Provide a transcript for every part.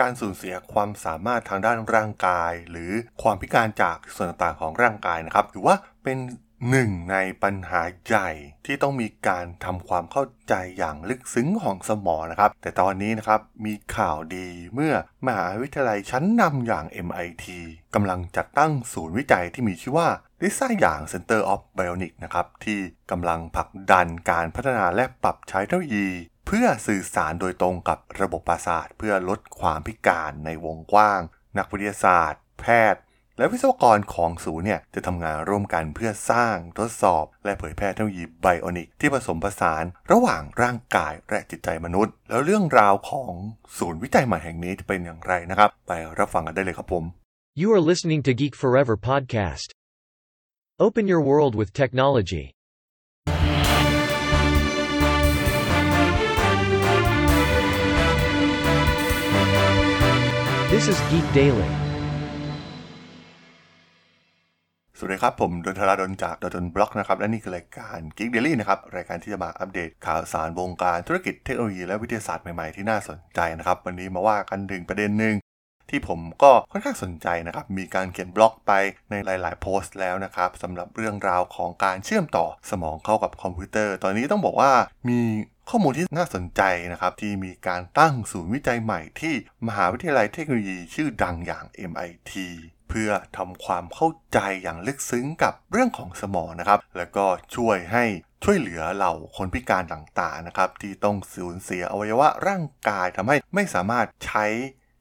การสูญเสียความสามารถทางด้านร่างกาย หรือความพิการจากส่วนต่างๆของร่างกายนะครับถือว่าเป็นหนึ่งในปัญหาใหญ่ที่ต้องมีการทำความเข้าใจอย่างลึกซึ้งของสมองนะครับ แต่ตอนนี้นะครับมีข่าวดีเมื่อมหาวิทยาลัยชั้นนำอย่าง MIT กำลังจัดตั้งศูนย์วิจัยที่มีชื่อว่าลิซ่าอย่าง Center of Bionic นะครับ ที่กำลังผลักดันการพัฒนาและปรับใช้เทคโนโลยี พื่อสื่อสารโดยตรงกับระบบประสาทเพื่อลดความพิการในวงกว้าง นักวิทยาศาสตร์ แพทย์ และวิศวกรของศูนย์เนี่ยจะทำงานร่วมกันเพื่อสร้างทดสอบ และเผยแพร่เทคโนโลยีไบโอนิกที่ผสมผสานระหว่างร่างกายและจิตใจมนุษย์ แล้วเรื่องราวของศูนย์วิจัยใหม่แห่งนี้จะเป็นอย่างไรนะครับ ไปรับฟังกันได้เลยครับผม You are listening to Geek Forever podcast. Open your world with technology. This is Geek Daily. สวัสดีครับ ผมดนทราดนจากดนบล็อกนะครับ และนี่คือรายการ Geek Daily นะครับ รายการที่จะมาอัปเดตข่าวสารวงการธุรกิจเทคโนโลยีและวิทยาศาสตร์ใหม่ ๆ ที่น่าสนใจนะครับ วันนี้มาว่ากันถึงประเด็นหนึ่งที่ผมก็ค่อนข้างสนใจนะครับ มีการเขียนบล็อกไปในหลาย ๆ โพสต์แล้วนะครับสำหรับเรื่องราวของการเชื่อมต่อสมองเข้ากับคอมพิวเตอร์ ตอนนี้ต้องบอกว่ามี ข้อมูลที่น่าสนใจนะครับที่มีการตั้งศูนย์วิจัยใหม่ที่มหาวิทยาลัยเทคโนโลยีชื่อดังอย่าง MIT เพื่อทำความเข้าใจอย่างลึกซึ้งกับเรื่องของสมองนะครับ แล้วก็ช่วยให้ช่วยเหลือเหล่าคนพิการต่างๆนะครับ ที่ต้องสูญเสียอวัยวะร่างกายทำให้ไม่สามารถใช้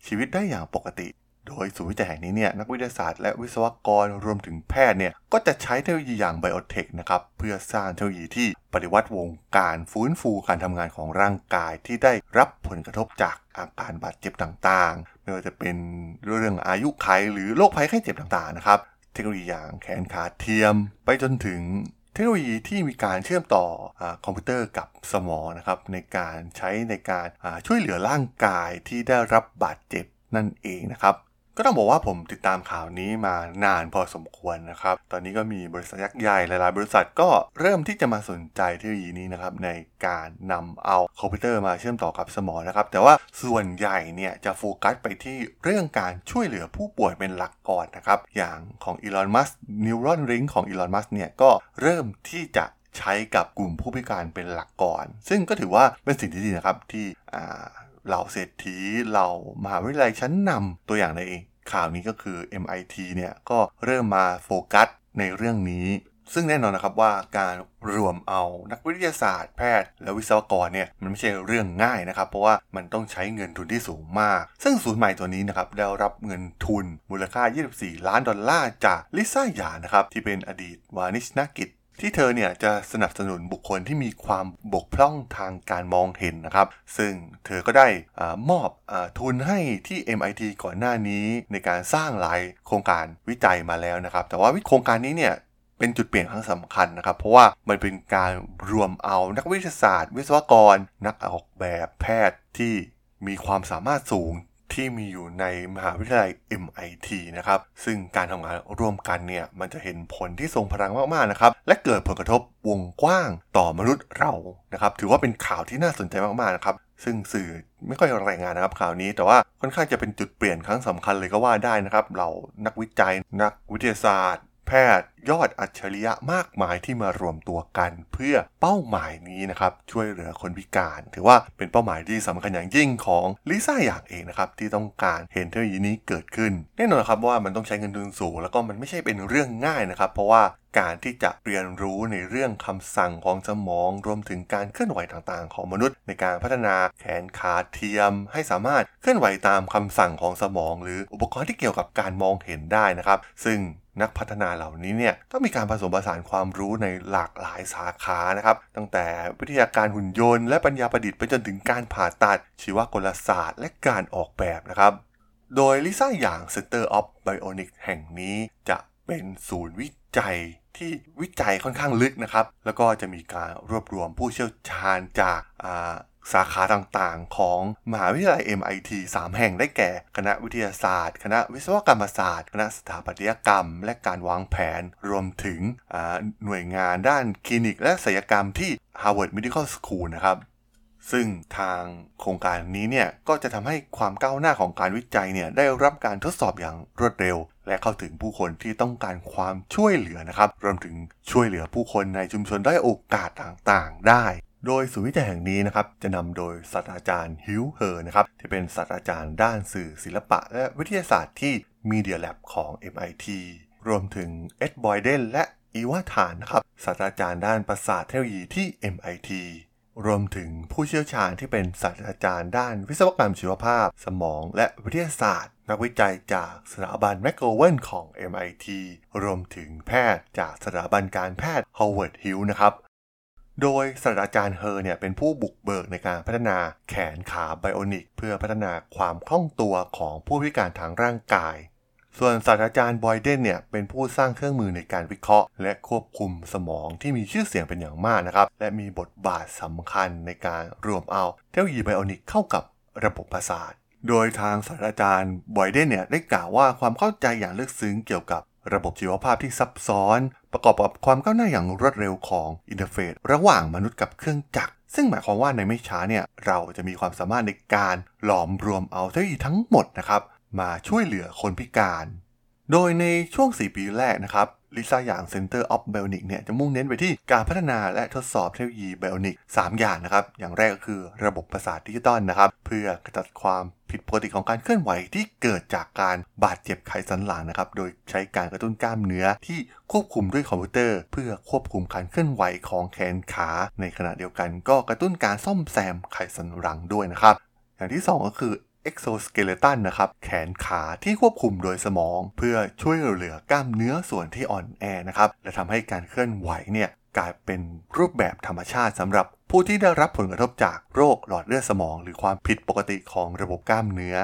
ชีวิตได้อย่างปกติ โดยศูนย์วิจัยแห่งนี้เนี่ยนักวิทยาศาสตร์และวิศวกรรวมถึงแพทย์เนี่ยก็จะใช้เทคโนโลยีอย่างไบโอเทคนะครับเพื่อสร้างเทคโนโลยีที่ปฏิวัติวงการฟื้นฟูการทำงานของร่างกายที่ได้รับผลกระทบจากอาการบาดเจ็บต่างๆไม่ว่าจะเป็นเรื่องอายุไขหรือโรคภัยไข้เจ็บต่างๆนะครับเทคโนโลยีอย่างแขนขาเทียม ไปจนถึงเทคโนโลยีที่มีการเชื่อมต่ออคอมพิวเตอร์กับสมองนะครับในการใช้ในการช่วยเหลือร่างกายที่ได้รับบาดเจ็บนั่นเองนะครับ ก็ต้องบอกว่าผมติดตามข่าวนี้มานานพอสมควรนะครับ ตอนนี้ก็มีบริษัทยักษ์ใหญ่หลายๆ บริษัทก็เริ่มที่จะมาสนใจเทคโนโลยีนี้นะครับในการนำเอาคอมพิวเตอร์มาเชื่อมต่อกับสมองนะครับ แต่ว่าส่วนใหญ่เนี่ยจะโฟกัสไปที่เรื่องการช่วยเหลือผู้ป่วยเป็นหลักก่อนนะครับ อย่างของอีลอนมัสนิวรอนริงของอีลอนมัสเนี่ยก็เริ่มที่จะใช้กับกลุ่มผู้พิการเป็นหลักก่อน ซึ่งก็ถือว่าเป็นสิ่งที่ดีนะครับที่ เหล่าเศรษฐีเหล่ามหาวิทยาลัยชั้นนำตัวอย่างในข่าวนี้ก็คือ MIT เนี่ยก็เริ่มมาโฟกัสในเรื่องนี้ ซึ่งแน่นอนนะครับว่าการรวมเอานักวิทยาศาสตร์แพทย์ และวิศวกรเนี่ยมันไม่ใช่เรื่องง่ายนะครับ เพราะว่ามันต้องใช้เงินทุนที่สูงมาก ซึ่งศูนย์ใหม่ตัวนี้นะครับได้รับเงินทุนมูลค่า 24 ล้านดอลลาร์จากลิซ่าหยางนะครับที่เป็นอดีตวาณิชธนกิจ ที่เธอเนี่ยจะสนับสนุนบุคคลที่มีความบกพร่องทางการมองเห็นนะครับ ซึ่งเธอก็ได้อมอบอทุนให้ที่ MIT ก่อนหน้านี้ในการสร้างหลายโครงการวิจัยมาแล้วนะครับ แต่ว่าโครงการนี้เนี่ยเป็นจุดเปลี่ยนครั้งสำคัญนะครับ เพราะว่ามันเป็นการรวมเอานักวิทยาศาสตร์ วิศวกร นักออกแบบแพทย์ที่มีความสามารถสูง ที่มีอยู่ในมหาวิทยาลัย MIT นะครับ ซึ่งการทำงานร่วมกันเนี่ย มันจะเห็นผลที่ทรงพลังมากๆนะครับ และเกิดผลกระทบวงกว้างต่อมนุษย์เรานะครับ ถือว่าเป็นข่าวที่น่าสนใจมากๆนะครับ ซึ่งสื่อไม่ค่อยรายงานนะครับข่าวนี้ แต่ว่าค่อนข้างจะเป็นจุดเปลี่ยนครั้งสำคัญเลยก็ว่าได้นะครับ เรานักวิจัย นักวิทยาศาสตร์ แพทย์ ยอดอัจฉริยะมากมายที่มารวมตัวกันเพื่อเป้าหมายนี้นะครับช่วยเหลือคนพิการ ถือว่าเป็นเป้าหมายที่สำคัญอย่างยิ่งของลิซ่าอย่างเองนะครับที่ต้องการเห็นเทคโนโลยีนี้เกิดขึ้น แน่นอนครับว่ามันต้องใช้เงินทุนสูง แล้วก็มันไม่ใช่เป็นเรื่องง่ายนะครับเพราะว่าการที่จะเรียนรู้ในเรื่องคำสั่งของสมอง รวมถึงการเคลื่อนไหวต่างๆ ของมนุษย์ ในการพัฒนาแขนขาเทียม ให้สามารถเคลื่อนไหวตามคำสั่งของสมอง หรืออุปกรณ์ที่เกี่ยวกับการมองเห็นได้นะครับ ซึ่ง นักพัฒนาเหล่านี้เนี่ยต้องมีการผสมผสานความรู้ในหลากหลายสาขานะครับ ตั้งแต่วิทยาการหุ่นยนต์และปัญญาประดิษฐ์ไปจนถึงการผ่าตัด ชีวกลศาสตร์ และการออกแบบนะครับ โดยลิซ่าอย่าง Center of Bionic แห่งนี้จะเป็นศูนย์วิจัยที่วิจัยค่อนข้างลึกนะครับ แล้วก็จะมีการรวบรวมผู้เชี่ยวชาญจาก สาขาต่างๆ ของมหาวิทยาลัย MIT 3 แห่งได้แก่ คณะวิทยาศาสตร์ คณะวิศวกรรมศาสตร์ คณะสถาปัตยกรรม และการวางแผน รวมถึงหน่วยงานด้านคลินิกและศัลยกรรมที่ Harvard Medical School นะครับซึ่งทางโครงการนี้เนี่ยก็จะทำให้ความก้าวหน้าของการวิจัยเนี่ยได้รับการทดสอบอย่างรวดเร็ว และเข้าถึงผู้คนที่ต้องการความช่วยเหลือนะครับ รวมถึงช่วยเหลือผู้คนในชุมชนได้โอกาสต่างๆ ได้ โดยศูนย์วิจัยแห่งนี้นะครับจะนำโดยศาสตราจารย์ฮิวจ์ เฮอร์นะครับที่เป็นศาสตราจารย์ด้านสื่อศิลปะ และวิทยาศาสตร์ที่ Media Lab ของ MIT รวมถึงเอ็ดบอยเดนและอีวาธานนะครับศาสตราจารย์ด้านประสาทเทคโนโลยีที่ MIT รวมถึงผู้เชี่ยวชาญที่เป็นศาสตราจารย์ด้านวิศวกรรมชีวภาพ สมองและวิทยาศาสตร์ นักวิจัยจากสถาบันแมคโกเวนของ MIT รวมถึงแพทย์จากสถาบันการแพทย์ Howard Hughes นะครับ โดยศาสตราจารย์เฮอร์เนี่ยเป็นผู้บุกเบิกในการพัฒนาแขนขา bionic เพื่อพัฒนาความคล่องตัวของผู้พิการทางร่างกาย ส่วนศาสตราจารย์บอยเดนเนี่ยเป็นผู้สร้างเครื่องมือในการวิเคราะห์ และควบคุมสมองที่มีชื่อเสียงเป็นอย่างมากนะครับ และมีบทบาทสำคัญในการรวมเอาเทคโนโลยี bionic เข้ากับระบบประสาท โดยทางศาสตราจารย์บอยเดนเนี่ยได้กล่าวว่าความเข้าใจอย่างลึกซึ้งเกี่ยวกับระบบชีวภาพที่ซับซ้อน ประกอบกับความก้าวหน้าอย่างรวดเร็วของ interface ระหว่างมนุษย์กับเครื่องจักร ซึ่งหมายความว่าในไม่ช้าเนี่ยเราจะมีความสามารถในการหลอมรวมเอาเทคโนโลยีทั้งหมดนะครับมาช่วยเหลือคนพิการ โดยในช่วง 4 ปีแรกนะครับลิซ่าอย่าง Center of Bionic เนี่ยจะมุ่งเน้นไปที่การพัฒนาและทดสอบเทคโนโลยี bionic 3อย่างนะครับ อย่างแรกก็คือระบบประสาทดิจิตอลนะครับ เพื่อกระจัดความผิดปกติของการเคลื่อนไหวที่เกิดจากการบาดเจ็บไขสันหลังนะครับ โดยใช้การกระตุ้นกล้ามเนื้อที่ควบคุมด้วยคอมพิวเตอร์ เพื่อควบคุมการเคลื่อนไหวของแขนขา ในขณะเดียวกันก็กระตุ้นการซ่อมแซมไขสันหลังด้วยนะครับ อย่างที่ 2 ก็คือ exoskeleton นะครับ แขนขาที่ควบคุมโดยสมอง เพื่อช่วยเหลือกล้ามเนื้อส่วนที่อ่อนแอนะครับ และทำให้การเคลื่อนไหวเนี่ยกลายเป็นรูปแบบธรรมชาติสำหรับผู้ที่ได้รับผลกระทบจากโรคหลอดเลือดสมอง หรือความผิดปกติของระบบกล้ามเนื้อ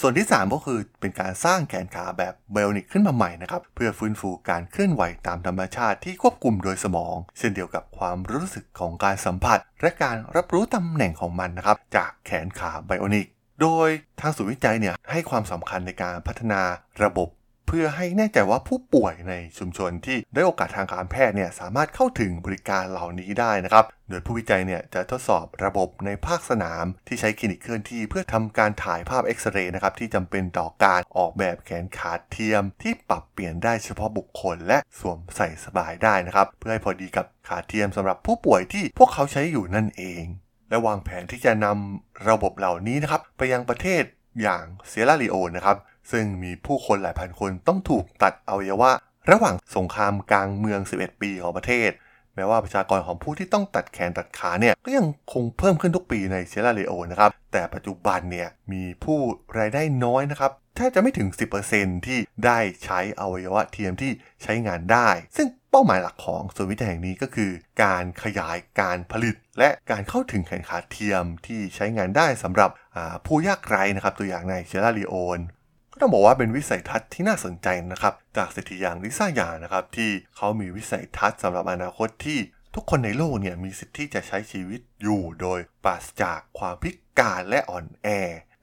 ส่วนที่ 3 ก็คือเป็นการสร้างแขนขาแบบ bionic ขึ้นมาใหม่นะครับเพื่อฟื้นฟูการเคลื่อนไหวตามธรรมชาติที่ควบคุมโดยสมอง เช่นเดียวกับความรู้สึกของการสัมผัส และการรับรู้ตำแหน่งของมันนะครับจากแขนขา bionic โดยทางศูนย์วิจัยเนี่ยให้ความสำคัญในการพัฒนาระบบ เพื่อให้แน่ใจว่าผู้ป่วยในชุมชนที่ด้อยโอกาสทางการแพทย์เนี่ยสามารถเข้าถึงบริการเหล่านี้ได้นะครับ โดยผู้วิจัยเนี่ยจะทดสอบระบบในภาคสนามที่ใช้คลินิกเคลื่อนที่เพื่อทำการถ่ายภาพเอ็กซเรย์นะครับที่จำเป็นต่อการออกแบบแขนขาเทียม ที่ปรับเปลี่ยนได้เฉพาะบุคคล และสวมใส่สบายได้นะครับ เพื่อให้พอดีกับขาเทียมสำหรับผู้ป่วยที่พวกเขาใช้อยู่นั่นเอง และวางแผนที่จะนำระบบเหล่านี้นะครับ ไปยังประเทศอย่างเซียร่าลีโอนนะครับ ซึ่งมีผู้คนหลายพันคนต้องถูกตัดอวัยวะ ระหว่างสงครามกลางเมือง 11 ปีของประเทศ แม้ว่าประชากรของผู้ที่ต้องตัดแขนตัดขาเนี่ยก็ยังคงเพิ่มขึ้นทุกปีในเซียร่าลีโอนนะครับ แต่ปัจจุบันเนี่ยมีผู้รายได้น้อยนะครับแทบจะไม่ถึง 10%ที่ได้ใช้อวัยวะเทียมที่ใช้งานได้ ซึ่ง เป้าหมายหลักของศูนย์วิจัยแห่งนี้ก็คือ การขยายการผลิต และการเข้าถึงแขนขาเทียมที่ใช้งานได้สำหรับผู้ยากไร้นะครับตัวอย่างในเซราลีโอนก็ต้องบอกว่าเป็นวิสัยทัศน์ที่น่าสนใจนะครับจากเศรษฐีอย่างลิซ่าหยานะครับที่เขามีวิสัยทัศน์สำหรับอนาคตที่ทุกคนในโลกเนี่ยมีสิทธิ์ที่จะใช้ชีวิตอยู่โดยปราศจากความพิการและอ่อนแอ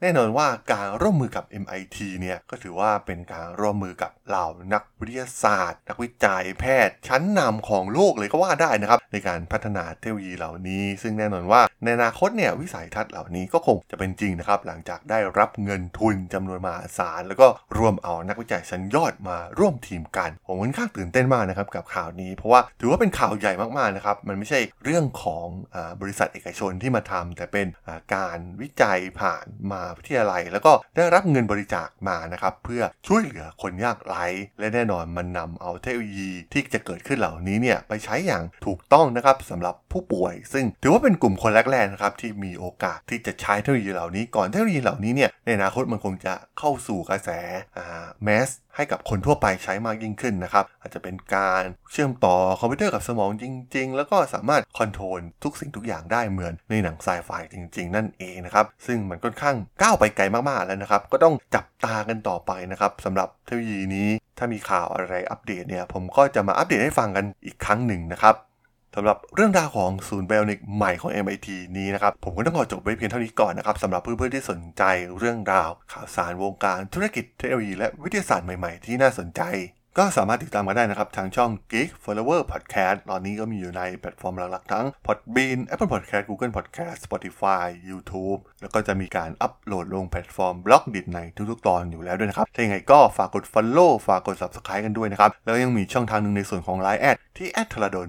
แน่นอนว่าการร่วมมือกับ MIT เนี่ยก็ถือว่าเป็นการร่วมมือกับเหล่านักวิทยาศาสตร์ นักวิจัยแพทย์ ชั้นนำของโลกเลยก็ว่าได้นะครับ ในการพัฒนาเทคโนโลยีเหล่านี้ ซึ่งแน่นอนว่าในอนาคตเนี่ยวิสัยทัศน์เหล่านี้ก็คงจะเป็นจริงนะครับ หลังจากได้รับเงินทุนจำนวนมหาศาลแล้วก็รวมเอานักวิจัยชั้นยอดมาร่วมทีมกัน ผมค่อนข้างตื่นเต้นมากนะครับกับข่าวนี้ เพราะว่าถือว่าเป็นข่าวใหญ่มากๆนะครับมันไม่ใช่เรื่องของอบริษัทเอกชนที่มาทำแต่เป็นการวิจัยผ่านมาวิทยาลัย แล้วก็ได้รับเงินบริจาคมานะครับเพื่อช่วยเหลือคนยากไร้และแน่นอนมันนำเอาเทคโนโลยีที่จะเกิดขึ้นเหล่านี้เนี่ยไปใช้อย่างถูกต้องนะครับสำหรับผู้ป่วย ซึ่งถือว่าเป็นกลุ่มคนแรกๆนะครับที่มีโอกาสที่จะใช้เทคโนโลยีเหล่านี้ก่อนเทคโนโลยีเหล่านี้เนี่ยในอนาคตมันคงจะเข้าสู่กระแส mass ให้กับคนทั่วไปใช้มากยิ่งขึ้นนะครับ อาจจะเป็นการเชื่อมต่อคอมพิวเตอร์กับสมองจริง ๆ แล้วก็สามารถ control ทุกสิ่งทุกอย่างได้เหมือนในหนังไซไฟจริง ๆ นั่นเองนะครับ ซึ่งมันค่อนข้างก้าวไปไกลมากๆแล้วนะครับ ก็ต้องจับตากันต่อไปนะครับสำหรับเทคโนโลยีนี้ ถ้ามีข่าวอะไรอัปเดตเนี่ยผมก็จะมาอัปเดตให้ฟังกันอีกครั้งหนึ่งนะครับ สำหรับเรื่องราวของศูนย์ bionic ใหม่ของ MIT นี้นะครับ ผมก็ต้องขอจบไว้เพียงเท่านี้ก่อนนะครับสำหรับเพื่อนๆที่สนใจเรื่องราว ข่าวสารวงการธุรกิจเทคโนโลยีและวิทยาศาสตร์ใหม่ๆ ที่น่าสนใจ ก็สามารถติดตามมาได้นะครับ ทางช่อง Geek Forever Podcast ตอนนี้ก็มีอยู่ในแพลตฟอร์มหลักๆทั้ง Podbean Apple Podcast Google Podcast Spotify YouTube แล้วก็จะมีการอัปโหลดลงแพลตฟอร์ม Blockdit ในทุกๆ ตอนอยู่แล้วด้วยนะครับถ้าอย่างไรก็ฝากกด Follow ฝากกด Subscribe กันด้วยนะครับแล้วยังมีช่องทางหนึ่งในส่วนของ Line แอดที่แอดทรดน